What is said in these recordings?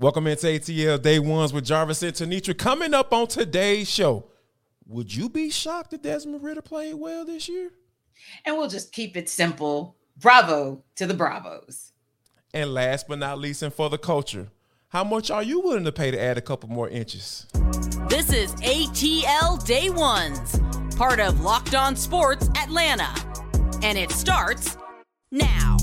Welcome into ATL Day Ones with Jarvis and Tenitra. Coming up on today's show, would you be shocked that Desmond Ridder played well this year? And we'll just keep it simple. Bravo to the Bravos. And last but not least, and for the culture, how much are you willing to pay to add a couple more inches? This is ATL Day Ones, part of Locked On Sports Atlanta. And it starts now.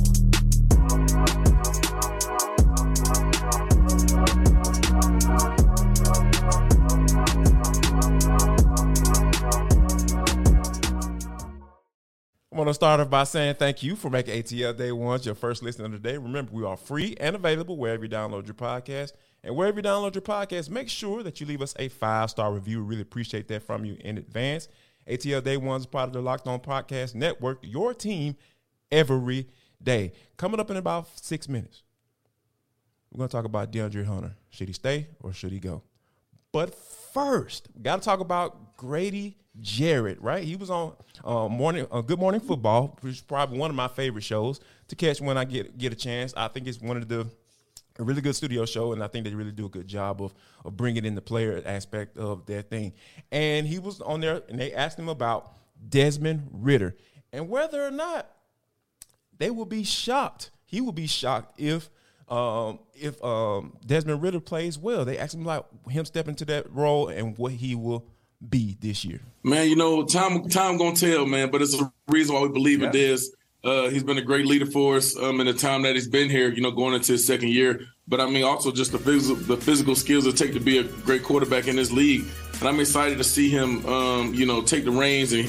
I want to start off by saying thank you for making ATL Day Ones your first listen of the day. Remember, we are free and available wherever you download your podcast. And wherever you download your podcast, make sure that you leave us a five star review. We really appreciate that from you in advance. ATL Day Ones part of the Locked On Podcast Network, your team every day. Coming up in about six minutes, we're going to talk about DeAndre Hunter. Should he stay or should he go? But first, we got to talk about Grady Jarrett, right? He was on uh, morning uh, Good Morning Football, which is probably one of my favorite shows to catch when I get get a chance. I think it's one of the a really good studio show, and I think they really do a good job of of bringing in the player aspect of their thing. And he was on there, and they asked him about Desmond Ridder and whether or not they will be shocked. He will be shocked if um, if um, Desmond Ridder plays well. They asked him like him step into that role and what he will be this year. Man, you know, time time gonna tell, man. But it's a reason why we believe yeah. in Des. Uh, he's been a great leader for us um, in the time that he's been here. You know, going into his second year. But I mean, also just the physical the physical skills it take to be a great quarterback in this league. And I'm excited to see him, um, you know, take the reins and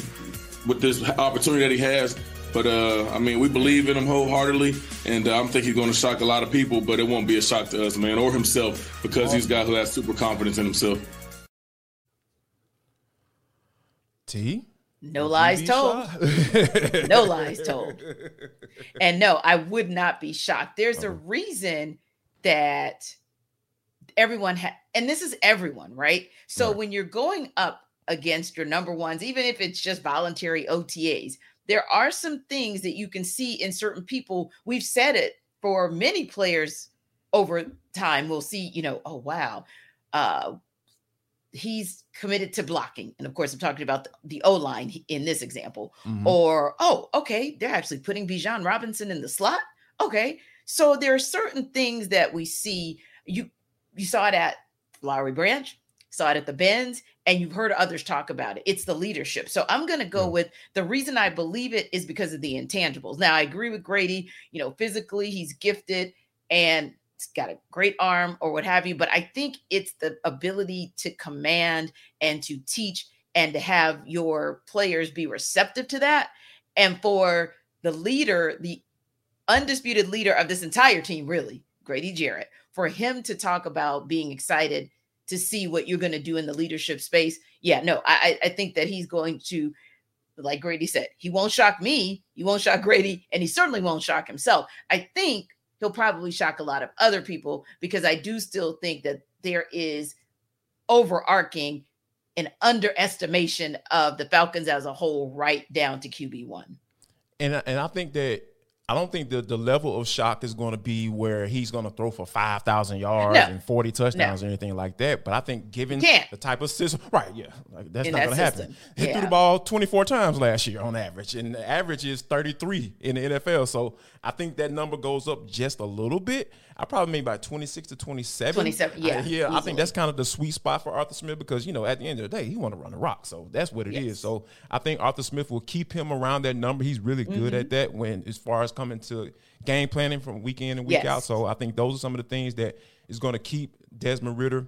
with this opportunity that he has. But uh, I mean, we believe in him wholeheartedly, and uh, I'm think he's going to shock a lot of people. But it won't be a shock to us, man, or himself, because he's a guy who has super confidence in himself. T. No lies told. no lies told. And no, I would not be shocked. There's a reason that everyone had, and this is everyone, right? So right. when you're going up against your number ones, even if it's just voluntary OTAs, there are some things that you can see in certain people. We've said it for many players over time. We'll see, you know, oh, wow. Uh, he's committed to blocking. And of course, I'm talking about the, the O line in this example. Mm-hmm. Or, oh, okay, they're actually putting Bijan Robinson in the slot. Okay. So there are certain things that we see. You you saw it at Flowery Branch, saw it at the Bends, and you've heard others talk about it. It's the leadership. So I'm going to go with the reason I believe it is because of the intangibles. Now I agree with Grady. You know, physically he's gifted, and got a great arm or what have you. But I think it's the ability to command and to teach and to have your players be receptive to that. And for the leader, the undisputed leader of this entire team, really, Grady Jarrett, for him to talk about being excited to see what you're going to do in the leadership space. Yeah, no, I, I think that he's going to, like Grady said, he won't shock me, he won't shock Grady, and he certainly won't shock himself. I think he'll probably shock a lot of other people because I do still think that there is overarching an underestimation of the Falcons as a whole, right down to QB one. And and I think that I don't think the, the level of shock is going to be where he's going to throw for 5,000 yards no. and 40 touchdowns no. or anything like that. But I think given the type of system, right, yeah, like that's in not going to happen. He threw the ball 24 times last year on average, and the average is 33 in the NFL. So I think that number goes up just a little bit. I probably mean by 26 to 27. 27, yeah. I, yeah, I think that's kind of the sweet spot for Arthur Smith because, you know, at the end of the day, he want to run the rock. So that's what it yes. is. So I think Arthur Smith will keep him around that number. He's really good mm-hmm. at that when as far as coming to game planning from week in and week yes. out. So I think those are some of the things that is going to keep Desmond Ridder,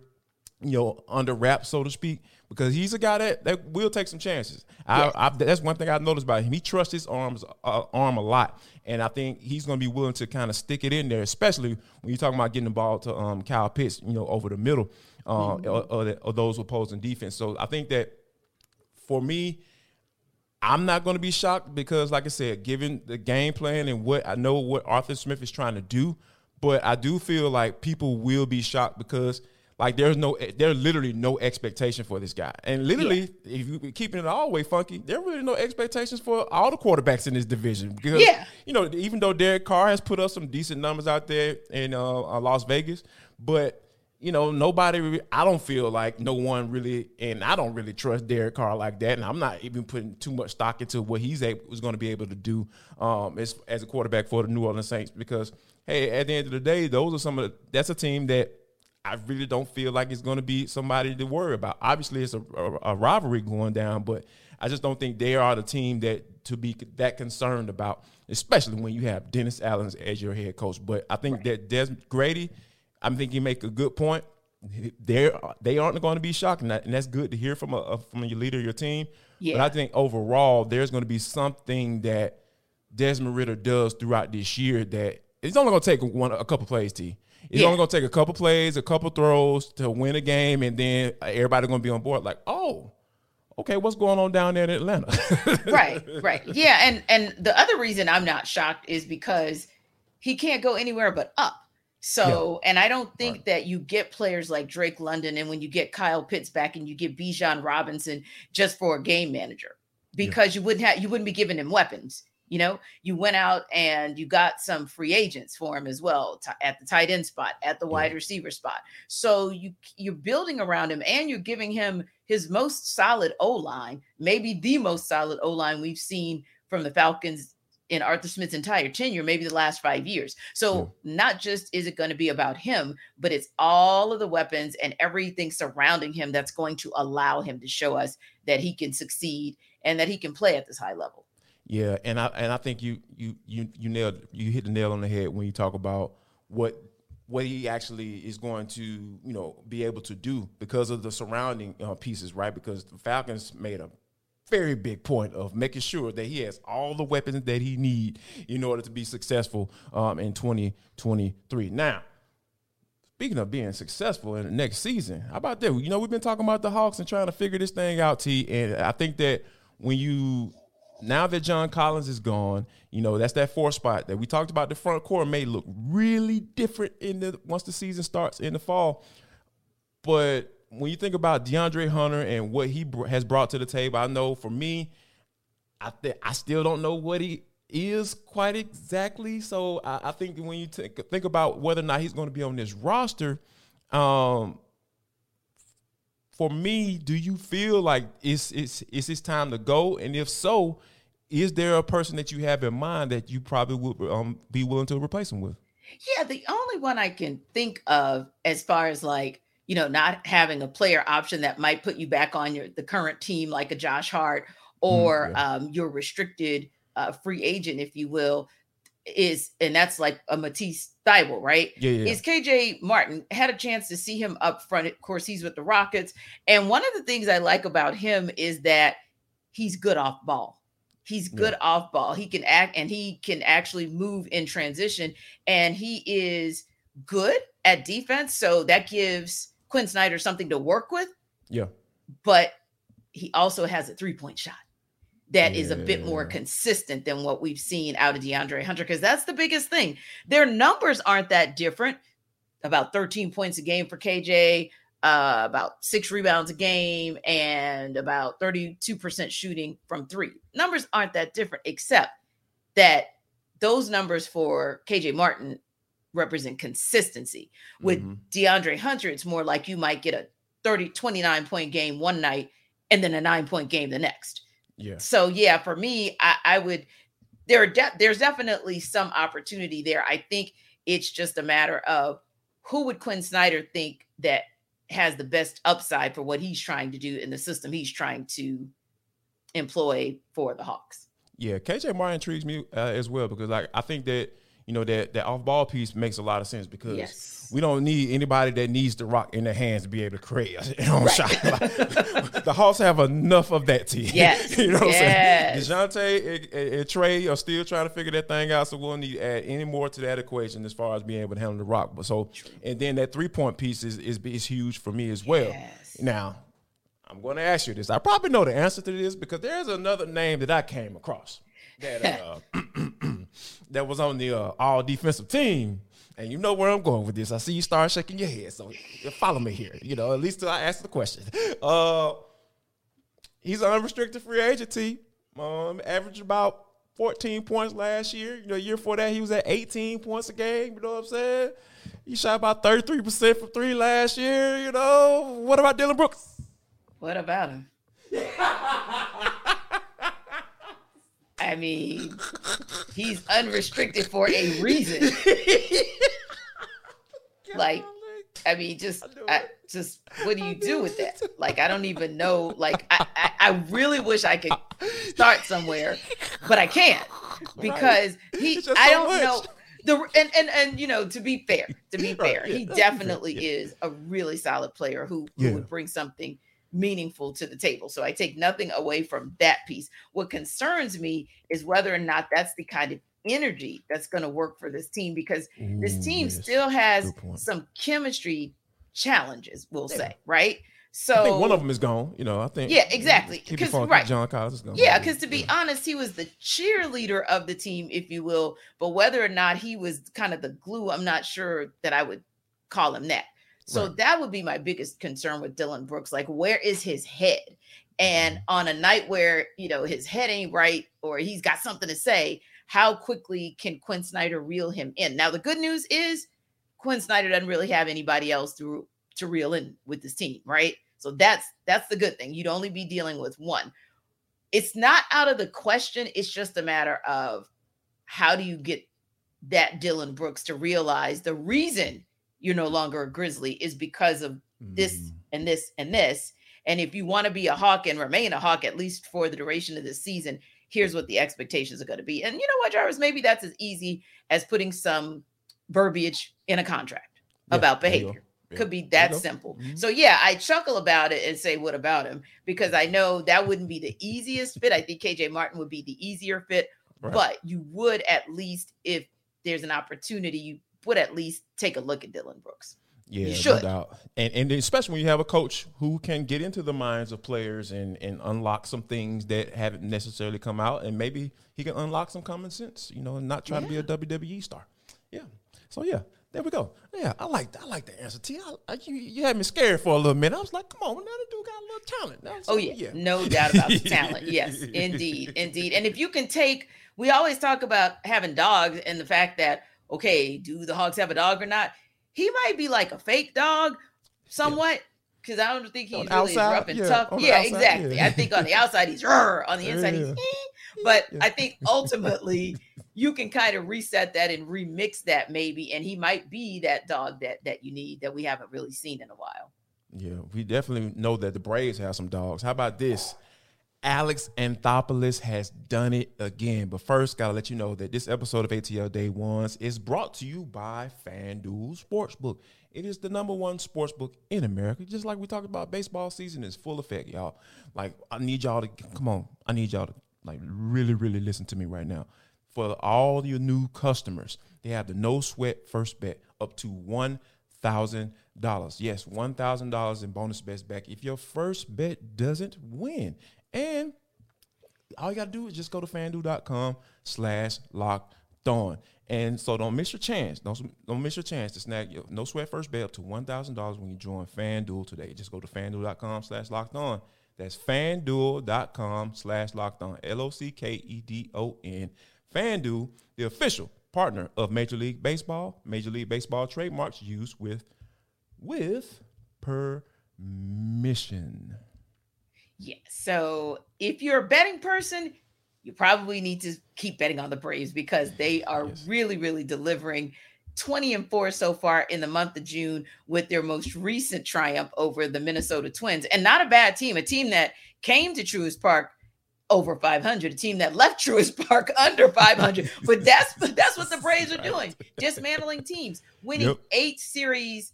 you know, under wraps, so to speak because he's a guy that, that will take some chances. I, I, that's one thing I noticed about him. He trusts his arms uh, arm a lot, and I think he's going to be willing to kind of stick it in there, especially when you're talking about getting the ball to um, Kyle Pitts, you know, over the middle uh, mm-hmm. or, or, or those opposing defense. So I think that for me, I'm not going to be shocked because, like I said, given the game plan and what I know what Arthur Smith is trying to do, but I do feel like people will be shocked because – like there's no, there's literally no expectation for this guy, and literally, yeah. if you keeping it all the way funky, there really no expectations for all the quarterbacks in this division because yeah. you know even though Derek Carr has put up some decent numbers out there in uh, uh Las Vegas, but you know, nobody. I don't feel like no one really, and I don't really trust Derek Carr like that. And I'm not even putting too much stock into what he's able, was going to be able to do um, as as a quarterback for the New Orleans Saints. Because hey, at the end of the day, those are some of the, that's a team that I really don't feel like it's going to be somebody to worry about. Obviously, it's a, a, a rivalry going down, but I just don't think they are the team that to be that concerned about, especially when you have Dennis Allen as your head coach. But I think right. that Des Grady I think you make a good point. They they aren't going to be shocked, and, that, and that's good to hear from a, from your leader of your team. Yeah. But I think overall, there's going to be something that Desmond Ridder does throughout this year that it's only going to take one a couple plays. T. It's yeah. only going to take a couple plays, a couple throws to win a game, and then everybody's going to be on board. Like, oh, okay, what's going on down there in Atlanta? right, right, yeah. And and the other reason I'm not shocked is because he can't go anywhere but up. So, yeah. and I don't think right. that you get players like Drake London and when you get Kyle Pitts back and you get Bijan Robinson just for a game manager because yeah. you wouldn't have you wouldn't be giving him weapons. You know, you went out and you got some free agents for him as well t- at the tight end spot, at the yeah. wide receiver spot. So you you're building around him and you're giving him his most solid O line, maybe the most solid O line we've seen from the Falcons in Arthur Smith's entire tenure, maybe the last five years. So yeah. not just is it going to be about him, but it's all of the weapons and everything surrounding him that's going to allow him to show us that he can succeed and that he can play at this high level. Yeah, and I and I think you you you you nailed you hit the nail on the head when you talk about what what he actually is going to you know be able to do because of the surrounding uh, pieces, right? Because the Falcons made a very big point of making sure that he has all the weapons that he need in order to be successful um, in 2023. Now, speaking of being successful in the next season, how about that? You know, we've been talking about the Hawks and trying to figure this thing out, T. And I think that when you now that John Collins is gone, you know that's that four spot that we talked about. The front court may look really different in the once the season starts in the fall, but when you think about DeAndre Hunter and what he br- has brought to the table, I know for me, I th- I still don't know what he is quite exactly. So I, I think when you t- think about whether or not he's going to be on this roster, um, for me, do you feel like it's it's it's his time to go? And if so, is there a person that you have in mind that you probably would um, be willing to replace him with? Yeah, the only one I can think of as far as like you know, not having a player option that might put you back on your the current team, like a Josh Hart, mm, or mm, yeah. um, your restricted uh, free agent, if you will, is and that's like a Matisse Thybulle, right? Yeah, yeah. Is KJ Martin had a chance to see him up front. Of course, he's with the Rockets, and one of the things I like about him is that he's good off ball. He's good yeah. off ball. He can act and he can actually move in transition, and he is good at defense. So that gives Quin Snyder something to work with. Yeah. But he also has a three point shot that yeah. is a bit more consistent than what we've seen out of DeAndre Hunter because that's the biggest thing. Their numbers aren't that different. About 13 points a game for KJ, uh, about six rebounds a game, and about 32% shooting from three. Numbers aren't that different, except that those numbers for KJ Martin represent consistency. With mm-hmm. DeAndre Hunter, it's more like you might get a 30, 29 point game one night and then a nine point game the next. Yeah. So yeah, for me, I, I would there are de- there's definitely some opportunity there. I think it's just a matter of who would Quin Snyder think that has the best upside for what he's trying to do in the system he's trying to employ for the Hawks. Yeah, KJ Martin intrigues me uh, as well because like I think that you know that that off ball piece makes a lot of sense because yes. we don't need anybody that needs the rock in their hands to be able to create a own right. shot. Like, the Hawks have enough of that team. Yes, you know what yes. I'm saying. Dejounte and, and, Trey are still trying to figure that thing out, so we'll need to add any more to that equation as far as being able to handle the rock. But so, and then that three point piece is, is is huge for me as well. Yes. Now, I'm going to ask you this. I probably know the answer to this because there's another name that I came across that uh, that was on the uh, all defensive team. And you know where I'm going with this. I see you start shaking your head, so follow me here. You know, at least till I ask the question. Uh, he's an unrestricted free agent. Um, average about 14 points last year. You know, year before that, he was at 18 points a game. You know what I'm saying? He shot about 33% from three last year. You know, what about Dillon Brooks? What about him? I mean, he's unrestricted for a reason. like, I mean, just, I, just what do you do with that? Like, I don't even know. Like, I, I, I really wish I could start somewhere, but I can't because he. I don't know the and and and you know to be fair, to be fair, he definitely is a really solid player who, who would bring something meaningful to the table. So I take nothing away from that piece. What concerns me is whether or not that's the kind of energy that's going to work for this team because Ooh, this team yes. still has some chemistry challenges, we'll yeah. say, right? So one of them is gone. You know, I think. Yeah, exactly. Because right, John Collins is gone. Yeah, because to be yeah. honest, he was the cheerleader of the team, if you will. But whether or not he was kind of the glue, I'm not sure that I would call him that. So right. that would be my biggest concern with Dillon Brooks. Like, where is his head? And mm-hmm. on a night where you know his head ain't right, or he's got something to say, how quickly can Quin Snyder reel him in? Now, the good news is Quin Snyder doesn't really have anybody else to to reel in with this team, right? So that's that's the good thing. You'd only be dealing with one. It's not out of the question. It's just a matter of how do you get that Dillon Brooks to realize the reason you're no longer a Grizzly is because of this mm. and this and this. And if you want to be a Hawk and remain a Hawk at least for the duration of the season, here's what the expectations are going to be. And you know what, Jarvis? Maybe that's as easy as putting some verbiage in a contract yeah, about behavior. Yeah. Could be that simple. Mm-hmm. So yeah, I chuckle about it and say, "What about him?" Because I know that wouldn't be the easiest fit. I think KJ Martin would be the easier fit, right. but you would at least, if there's an opportunity, you would at least take a look at Dillon Brooks. Yeah, you should. no doubt. And and especially when you have a coach who can get into the minds of players and and unlock some things that haven't necessarily come out, and maybe he can unlock some common sense, you know, and not try yeah. to be a WWE star. Yeah. So yeah, there we go. Yeah, I like I like the answer. T. I, I, you you had me scared for a little minute. I was like, come on, now the dude got a little talent. oh yeah. yeah, no doubt about the talent. Yes, indeed, indeed. And if you can take, we always talk about having dogs and the fact that okay, do the Hawks have a dog or not? He might be like a fake dog, somewhat. Because I don't think he's really outside, rough and yeah, tough. Yeah, outside, exactly. Yeah. I think on the outside he's on the inside he's eh. but I think ultimately you can kind of reset that and remix that maybe, and he might be that dog that that you need that we haven't really seen in a while. Yeah, we definitely know that the Braves have some dogs. How about this? Alex Anthopoulos has done it again. But first, gotta let you know that this episode of ATL Day Ones is brought to you by FanDuel Sportsbook. It is the number one sportsbook in America. Just like we talked about, baseball season is full effect, y'all. Like, I need y'all to come on. I need y'all to like really, really listen to me right now for all your new customers. They have the no sweat first bet up to one thousand dollars. Yes, one thousand dollars in bonus bets back if your first bet doesn't win. And all you gotta do is just go to fanduel.com slash locked on. And so don't miss your chance. Don't, don't miss your chance to snag your no sweat first bet up to one thousand dollars when you join FanDuel today. Just go to fanduel.com slash locked on. That's fanduel.com slash locked on. L O C K E D O N FanDuel, the official partner of Major League Baseball. Major League Baseball trademarks used with with permission. Yeah. So if you're a betting person, you probably need to keep betting on the Braves because mm-hmm. they are yes. really, really delivering 20 and 4 so far in the month of June with their most recent triumph over the Minnesota Twins. And not a bad team, a team that came to Truist Park over 500, a team that left Truist Park under 500. but that's that's what the Braves are doing, dismantling teams, winning yep. eight series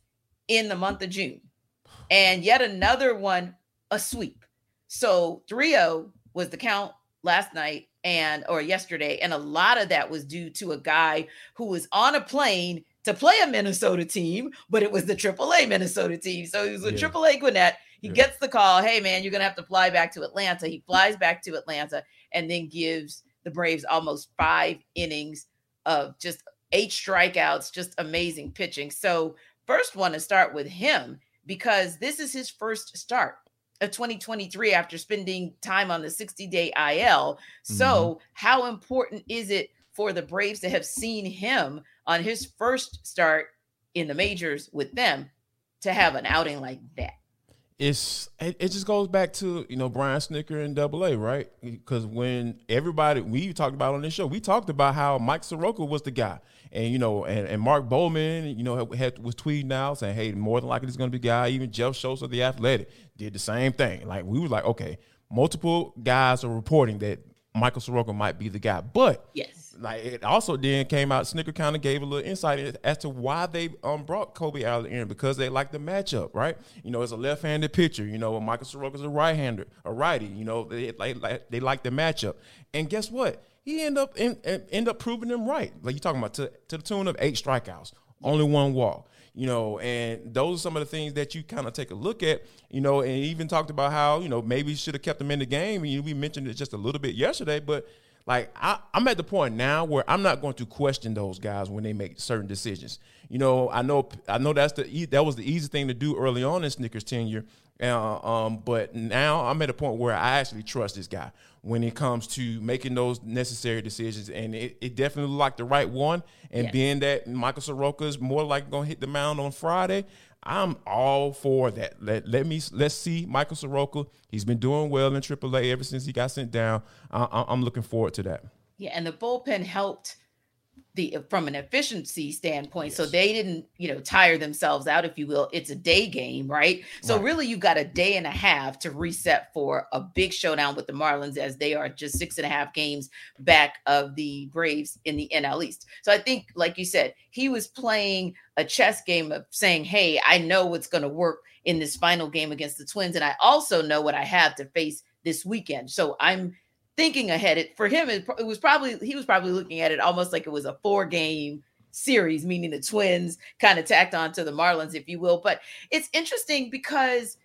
in the month of June, and yet another one a sweep. So 3-0 was the count last night and or yesterday, and a lot of that was due to a guy who was on a plane to play a Minnesota team, but it was the AAA Minnesota team. So he was a yeah. AAA Gwinnett he yeah. gets the call, hey man, you're gonna have to fly back to Atlanta. He flies back to Atlanta and then gives the Braves almost five innings of just eight strikeouts, just amazing pitching. So first want to start with him because this is his first start of 2023 after spending time on the 60 day IL. So, mm-hmm. how important is it for the Braves to have seen him on his first start in the majors with them to have an outing like that? it's it, it, just goes back to you know Brian Snitker and Double A, right? Because when everybody we talked about on this show, we talked about how Mike Soroka was the guy, and you know, and, and Mark Bowman, you know, had, was tweeting out saying, "Hey, more than likely he's going to be guy." Even Jeff Schultz of the Athletic did the same thing. Like we were like, okay, multiple guys are reporting that Michael Soroka might be the guy, but yes like it also then came out. Snitker kind of gave a little insight as to why they um brought Kolby Allard in because they like the matchup, right? You know, it's a left-handed pitcher. You know, Michael Soroka's a right-hander, a righty. You know, they like they like the matchup, and guess what? He end up in, end up proving them right. Like you're talking about to to the tune of eight strikeouts, only one walk you know, and those are some of the things that you kind of take a look at, you know, and even talked about how, you know, maybe should have kept him in the game. And we mentioned it just a little bit yesterday, but like I, am at the point now where I'm not going to question those guys when they make certain decisions. You know, I know I know that's the that was the easy thing to do early on in Snitker's tenure. Uh, um, but now I'm at a point where I actually trust this guy when it comes to making those necessary decisions, and it, it definitely looked like the right one. And yes. being that Michael Soroka is more like going to hit the mound on Friday, I'm all for that. Let, let me let's see Michael Soroka. He's been doing well in AAA ever since he got sent down. I, I'm looking forward to that. Yeah, and the bullpen helped the from an efficiency standpoint yes. so they didn't you know tire themselves out if you will it's a day game right so right. really you've got a day and a half to reset for a big showdown with the marlins as they are just six and a half games back of the braves in the nl east so i think like you said he was playing a chess game of saying hey i know what's going to work in this final game against the twins and i also know what i have to face this weekend so i'm thinking ahead. It for him, it, it was probably he was probably looking at it almost like it was a four game series, meaning the Twins kind of tacked on to the Marlins, if you will. But it's interesting because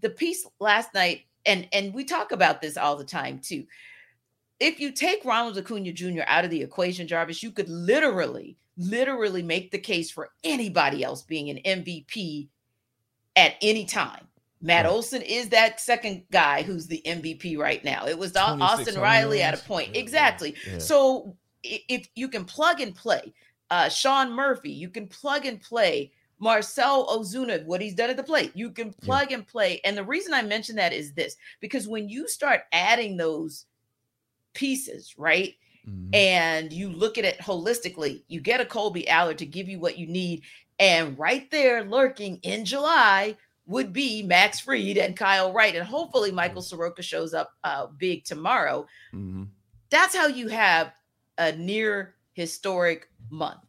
the piece last night, and and we talk about this all the time too. If you take Ronald Acuna Jr. out of the equation, Jarvis, you could literally, literally make the case for anybody else being an MVP at any time. Matt right. Olson is that second guy who's the MVP right now. It was Austin Riley at a point. Yeah, exactly. Yeah. So if you can plug and play uh, Sean Murphy, you can plug and play Marcell Ozuna, what he's done at the plate. You can plug yeah. and play. And the reason I mention that is this because when you start adding those pieces, right? Mm-hmm. And you look at it holistically, you get a Kolby Allard to give you what you need. And right there, lurking in July, would be Max Fried and Kyle Wright, and hopefully Michael. Soroka shows up uh, big tomorrow. Mm-hmm. That's how you have a near historic month.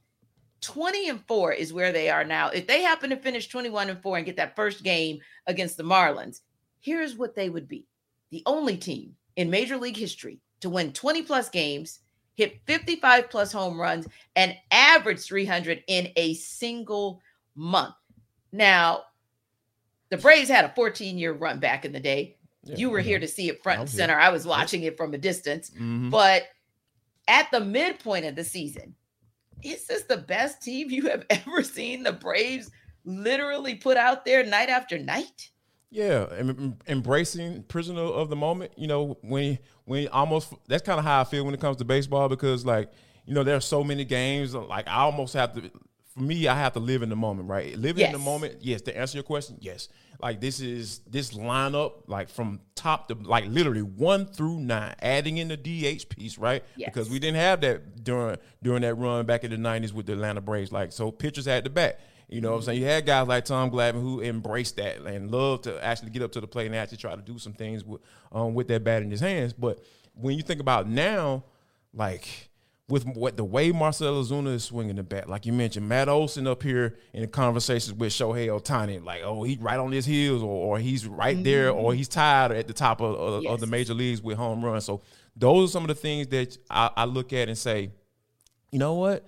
20 and 4 is where they are now. If they happen to finish 21 and 4 and get that first game against the Marlins, here's what they would be the only team in Major League history to win 20 plus games, hit 55 plus home runs, and average 300 in a single month. Now, the Braves had a 14 year run back in the day. Yeah, you were here to see it front and center. I was watching it from a distance. Mm-hmm. But at the midpoint of the season, is this the best team you have ever seen the Braves literally put out there night after night? Yeah, em- embracing prisoner of the moment. You know, when when almost that's kind of how I feel when it comes to baseball because like you know there are so many games. Like I almost have to for me, I have to live in the moment, right? Living yes. in the moment, yes. To answer your question, yes. Like this is this lineup, like from top to like literally one through nine, adding in the DH piece, right? Yes. Because we didn't have that during during that run back in the '90s with the Atlanta Braves. Like so, pitchers had the bat. You know what I'm saying? You had guys like Tom Glavine who embraced that and loved to actually get up to the plate and actually try to do some things with um, with that bat in his hands. But when you think about now, like with what the way Marcell Ozuna is swinging the bat, like you mentioned, Matt Olson up here in the conversations with Shohei Ohtani, like oh he's right on his heels, or, or he's right mm-hmm. there, or he's tied at the top of, of, yes. of, the major leagues with home runs. So those are some of the things that I, I look at and say, you know what?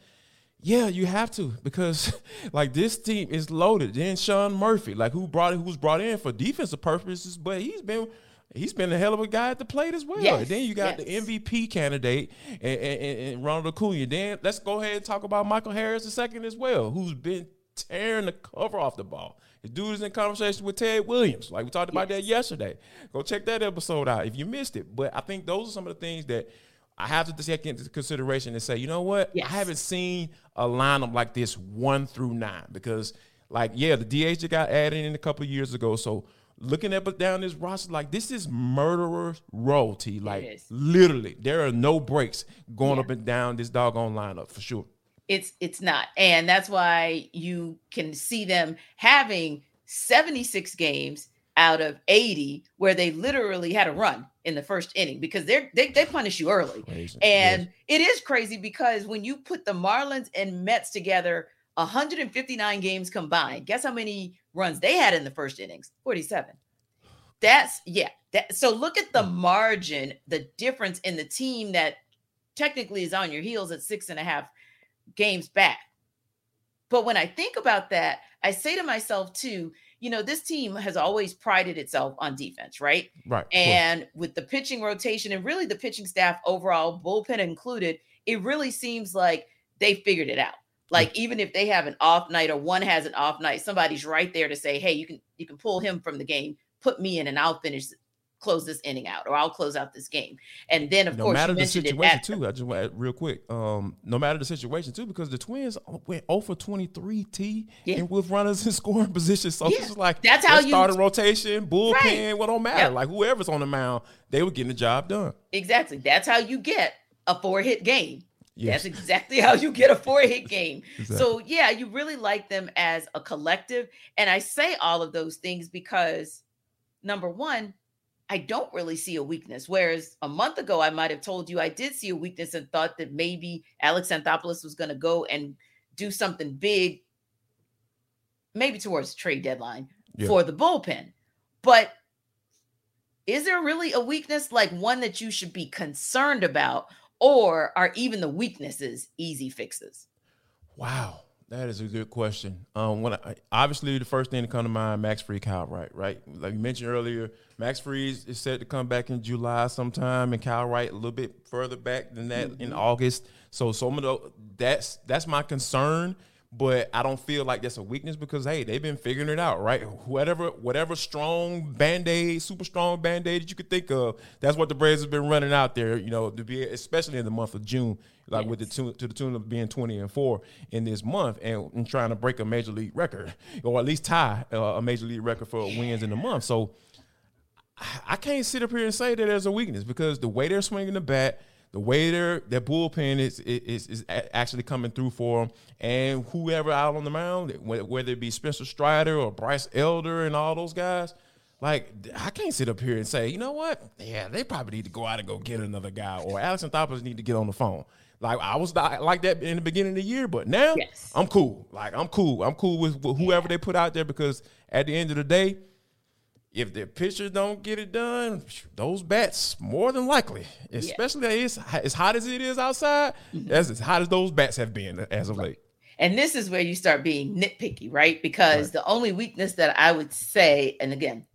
Yeah, you have to because like this team is loaded. Then Sean Murphy, like who brought who was brought in for defensive purposes, but he's been he's been a hell of a guy at the plate as well. Yes, then you got yes. the MVP candidate and, and, and, Ronald Acuna. Then let's go ahead and talk about Michael Harris the second as well, who's been tearing the cover off the ball. His dude is in conversation with Ted Williams. Like we talked about yes. that yesterday. Go check that episode out if you missed it. But I think those are some of the things that I have to take into consideration and say, you know what? I haven't seen a lineup like this one through nine because, like, yeah, the DH got added in a couple of years ago. So looking up and down this roster, like this is murderer royalty. Like literally, there are no breaks going yeah. up and down this doggone lineup for sure. It's it's not, and that's why you can see them having 76 games out of 80 where they literally had a run in the first inning because they're they, they punish you early. Crazy. And yes. it is crazy because when you put the Marlins and Mets together 159 games combined. Guess how many runs they had in the first innings? 47. That's yeah. That so look at the mm. margin, the difference in the team that technically is on your heels at six and a half games back. But when I think about that, I say to myself too, you know, this team has always prided itself on defense, right? Right. And with the pitching rotation and really the pitching staff overall, bullpen included, it really seems like they figured it out. Like even if they have an off night or one has an off night, somebody's right there to say, "Hey, you can you can pull him from the game, put me in, and I'll finish." close this inning out or I'll close out this game. And then of course, no course matter the situation too. I just want real quick. Um, no matter the situation too, because the twins went 0 for 23 T yeah. and with runners in scoring position. So yeah. it's like that's how you started rotation, bullpen, right. what don't matter. Yep. Like whoever's on the mound, they were getting the job done. Exactly. That's how you get a four hit game. Yes. That's exactly how you get a four hit game. Exactly. So, yeah, you really like them as a collective. And I say all of those things because number one, I don't really see a weakness. Whereas a month ago, I might have told you I did see a weakness and thought that maybe Alex Anthopoulos was going to go and do something big, maybe towards trade deadline yeah. for the bullpen. But is there really a weakness like one that you should be concerned about? Or are even the weaknesses easy fixes? Wow, that is a good question. Um, when I, obviously the first thing to come to mind, Max Fried, Kyle Wright, right? Like you mentioned earlier, Max Fried is set to come back in July sometime, and Kyle Wright a little bit further back than that mm-hmm. in August. So some of the that's that's my concern but I don't feel like that's a weakness because hey, they've been figuring it out, right? Whatever, whatever strong band aid, super strong band aid that you could think of, that's what the Braves have been running out there. You know, to be especially in the month of June, like yes. with the tune, to the tune of being twenty and four in this month, and, and trying to break a major league record or at least tie uh, a major league record for wins in the month. So I can't sit up here and say that there's a weakness because the way they're swinging the bat the way their their bullpen is is is actually coming through for them, and whoever out on the mound, whether it be Spencer Strider or Bryce Elder and all those guys, like I can't sit up here and say, you know what? Yeah, they probably need to go out and go get another guy, or Alex Anthopoulos need to get on the phone. Like I was like that in the beginning of the year, but now yes. I'm cool. Like I'm cool. I'm cool with, whoever yeah. they put out there because at the end of the day, if the pitchers don't get it done, those bats more than likely, especially yeah. as, as hot as it is outside, mm-hmm. as, as hot as those bats have been as of right. late. And this is where you start being nitpicky, right? Because right. the only weakness that I would say, and again,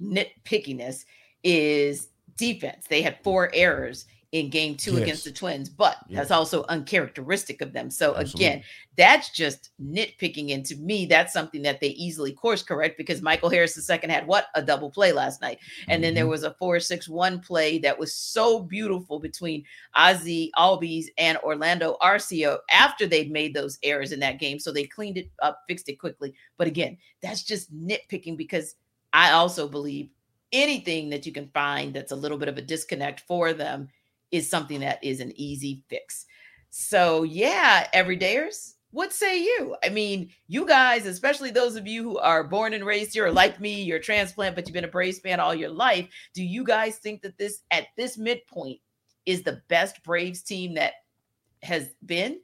nitpickiness is defense. They had four errors in game two yes. against the Twins, but yeah. that's also uncharacteristic of them. So Absolutely. again, that's just nitpicking. And to me, that's something that they easily course correct because Michael Harris II had what a double play last night. And mm-hmm. then there mm-hmm. was a 4-6-1 play that was so beautiful between Ozzie Albies and Orlando Arcia after they'd made those errors in that game. So they cleaned it up, fixed it quickly. But again, that's just nitpicking because I also believe anything that you can find that's a little bit of a disconnect for them is something that is an easy fix. So, yeah, everydayers, what say you? I mean, you guys, especially those of you who are born and raised here, like me, you're a transplant, but you've been a Braves fan all your life. Do you guys think that this, at this midpoint, is the best Braves team that has been?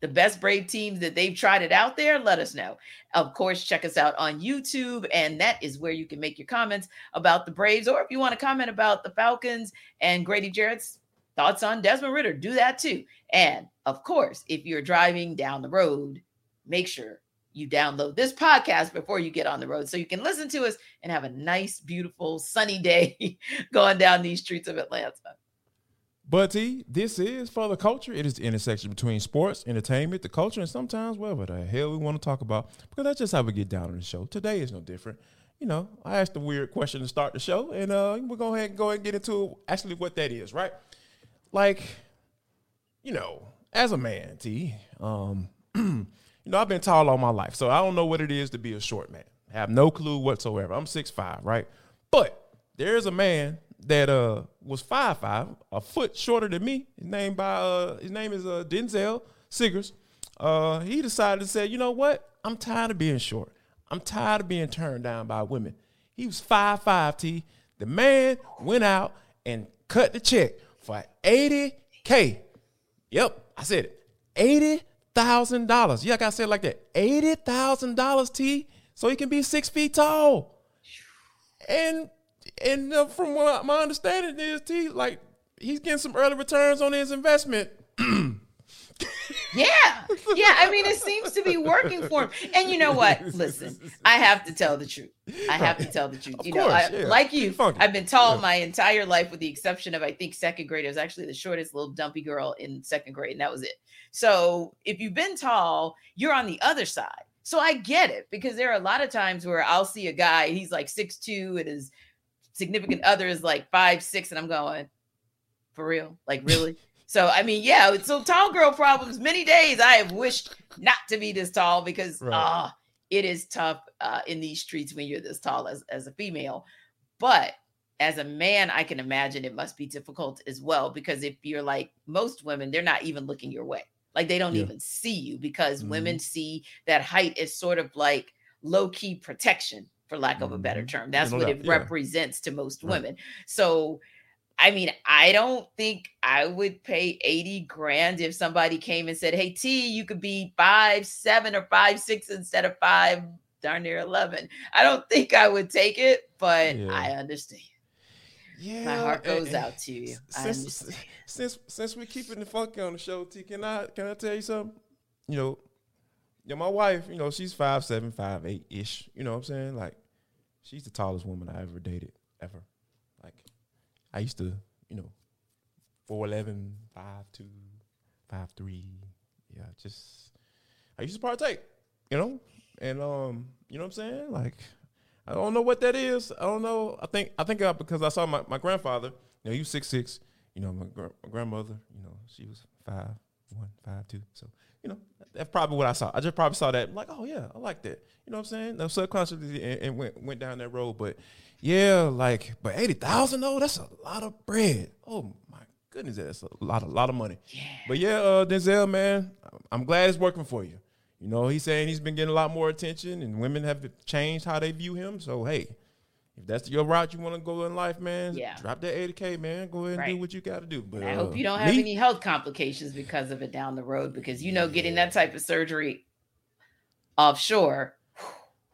The best Brave teams that they've tried it out there, let us know. Of course, check us out on YouTube, and that is where you can make your comments about the Braves, or if you want to comment about the Falcons and Grady Jarrett's thoughts on Desmond Ridder, do that too. And of course, if you're driving down the road, make sure you download this podcast before you get on the road so you can listen to us and have a nice, beautiful, sunny day going down these streets of Atlanta. But T, this is for the culture. It is the intersection between sports, entertainment, the culture, and sometimes whatever the hell we want to talk about. Because that's just how we get down on the show. Today is no different. You know, I asked a weird question to start the show, and uh, we're to go ahead and go ahead and get into actually what that is, right? Like, you know, as a man, T, um, you know, I've been tall all my life, so I don't know what it is to be a short man. I have no clue whatsoever. I'm six five, right? But there's a man that uh was five five, a foot shorter than me. His name by uh his name is uh Denzel Siggers. Uh, he decided to say, you know what? I'm tired of being short. I'm tired of being turned down by women. He was five five T. The man went out and cut the check for 80K. Yep, I said it. Eighty thousand dollars. Yeah, I gotta say it like that. Eighty thousand dollars, T, so he can be six feet tall. And and uh, from what my understanding is, T, like he's getting some early returns on his investment. yeah. Yeah. I mean, it seems to be working for him. And you know what? Listen, I have to tell the truth. I have to tell the truth. Of you course, know, I, yeah. like you, I've been tall Yeah. my entire life, with the exception of I think second grade. I was actually the shortest little dumpy girl in second grade, and that was it. So if you've been tall, you're on the other side. So I get it because there are a lot of times where I'll see a guy, he's like six two, and his significant other is like five six, and I'm going, for real, like really. So I mean, yeah. So tall girl problems. Many days I have wished not to be this tall because Right. ah, it is tough uh, in these streets when you're this tall as as a female. But as a man, I can imagine it must be difficult as well because if you're like most women, they're not even looking your way. Like they don't Yeah. even see you because Mhm. women see that height is sort of like low key protection, for lack of a better Mhm. term. That's what doubt, it yeah. represents to most Right. women. So I mean, I don't think I would pay 80 grand if somebody came and said, Hey T, you could be five, seven or five, six instead of five, darn near 11. I don't think I would take it, but Yeah. I understand. Yeah, My heart eh, goes and out to you. Since since since we're keeping the funky on the show, T, can I can I tell you something? You know, yeah, my wife, you know, she's five seven, five eight ish. You know what I'm saying? Like, she's the tallest woman I ever dated ever. I used to, you know, 4'11, 5'2, 5'3. Yeah, just I used to partake, you know? And um, you know what I'm saying? Like, I don't know what that is. I don't know. I think I think because I saw my, my grandfather, you know, he was six six. You know, my, gr- my grandmother, you know, she was five one, five two. So, you know, that's probably what I saw. I just probably saw that, like, oh yeah, I like that. You know what I'm saying? No subconsciously and, and went went down that road. But yeah, like, but eighty thousand though, that's a lot of bread. Oh my goodness, that's a lot, a lot of money. Yeah. But yeah, uh, Denzel, man, I'm glad it's working for you. You know, he's saying he's been getting a lot more attention, and women have changed how they view him. So hey, if that's your route you want to go in life, man, Yeah. drop that 80k, man. Go ahead and do what you got to do. But And I uh, hope you don't have me, any health complications because of it down the road. Because you know, getting that type of surgery offshore,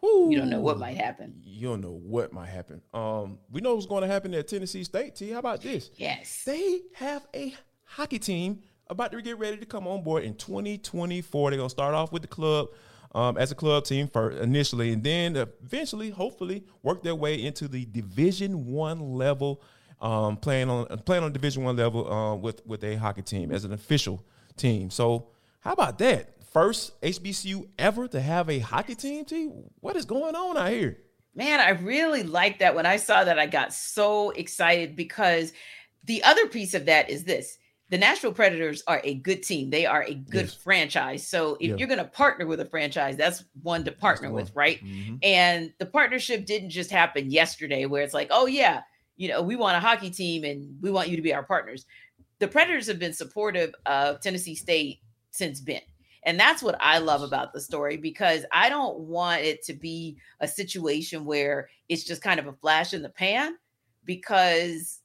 you don't know what might happen. You don't know what might happen. Um, we know what's going to happen at Tennessee State. T, how about this? Yes. They have a hockey team about to get ready to come on board in 2024. They're gonna start off with the club um, as a club team first initially, and then eventually, hopefully, work their way into the Division One level, um, playing on playing on Division One level uh, with with a hockey team as an official team. So, how about that? First HBCU ever to have a hockey team. What is going on out here? Man, I really like that. When I saw that, I got so excited because the other piece of that is this the Nashville Predators are a good team. They are a good Yes. franchise. So if Yeah. you're going to partner with a franchise, that's one to partner the with, one. right? Mhm. And the partnership didn't just happen yesterday where it's like, oh, yeah, you know, we want a hockey team and we want you to be our partners. The Predators have been supportive of Tennessee State since Ben. And that's what I love about the story because I don't want it to be a situation where it's just kind of a flash in the pan because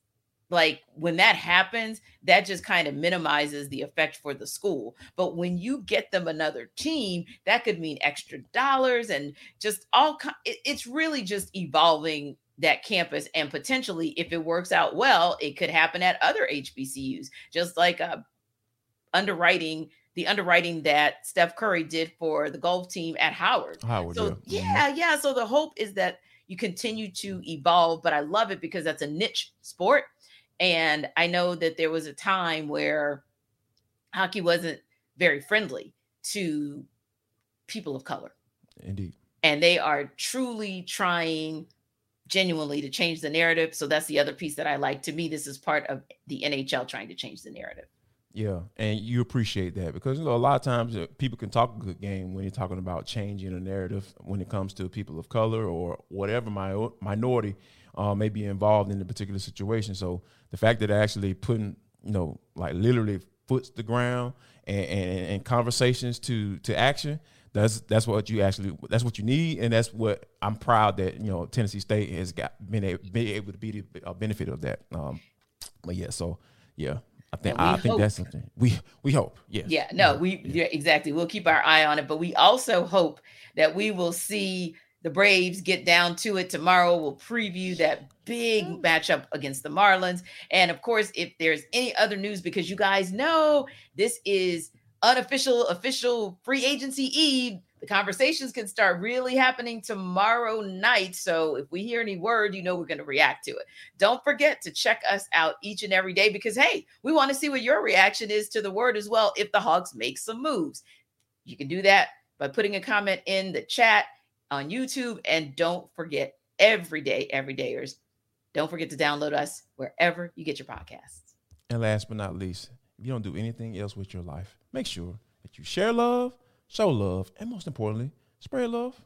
like when that happens that just kind of minimizes the effect for the school but when you get them another team that could mean extra dollars and just all it's really just evolving that campus and potentially if it works out well it could happen at other hbcus just like uh, underwriting the underwriting that steph curry did for the golf team at howard Howard, so yeah. Mhm. yeah, yeah. So the hope is that you continue to evolve, but I love it because that's a niche sport. And I know that there was a time where hockey wasn't very friendly to people of color. Indeed. And they are truly trying genuinely to change the narrative. So that's the other piece that I like. To me, this is part of the NHL trying to change the narrative. Yeah, and you appreciate that because you know a lot of times uh, people can talk a good game when you're talking about changing a narrative when it comes to people of color or whatever my minority uh, may be involved in a particular situation. So the fact that they're actually putting you know like literally foots the ground and, and, and conversations to to action that's that's what you actually that's what you need, and that's what I'm proud that you know Tennessee State has got been able, been able to be the uh, benefit of that. Um, but yeah, so yeah, I think I think that's something we we hope. Yeah. Yeah. No. We yeah, exactly. We'll keep our eye on it, but we also hope that we will see the Braves get down to it tomorrow. We'll preview that big matchup against the Marlins, and of course, if there's any other news, because you guys know this is unofficial, official free agency eve, the conversations can start really happening tomorrow night. So if we hear any word, you know we're going to react to it. Don't forget to check us out each and every day because, hey, we want to see what your reaction is to the word as well if the Hawks make some moves. You can do that by putting a comment in the chat on YouTube. And don't forget, every day, every dayers, don't forget to download us wherever you get your podcasts. And last but not least, if you don't do anything else with your life, make sure that you share love, show love, and most importantly, spread love.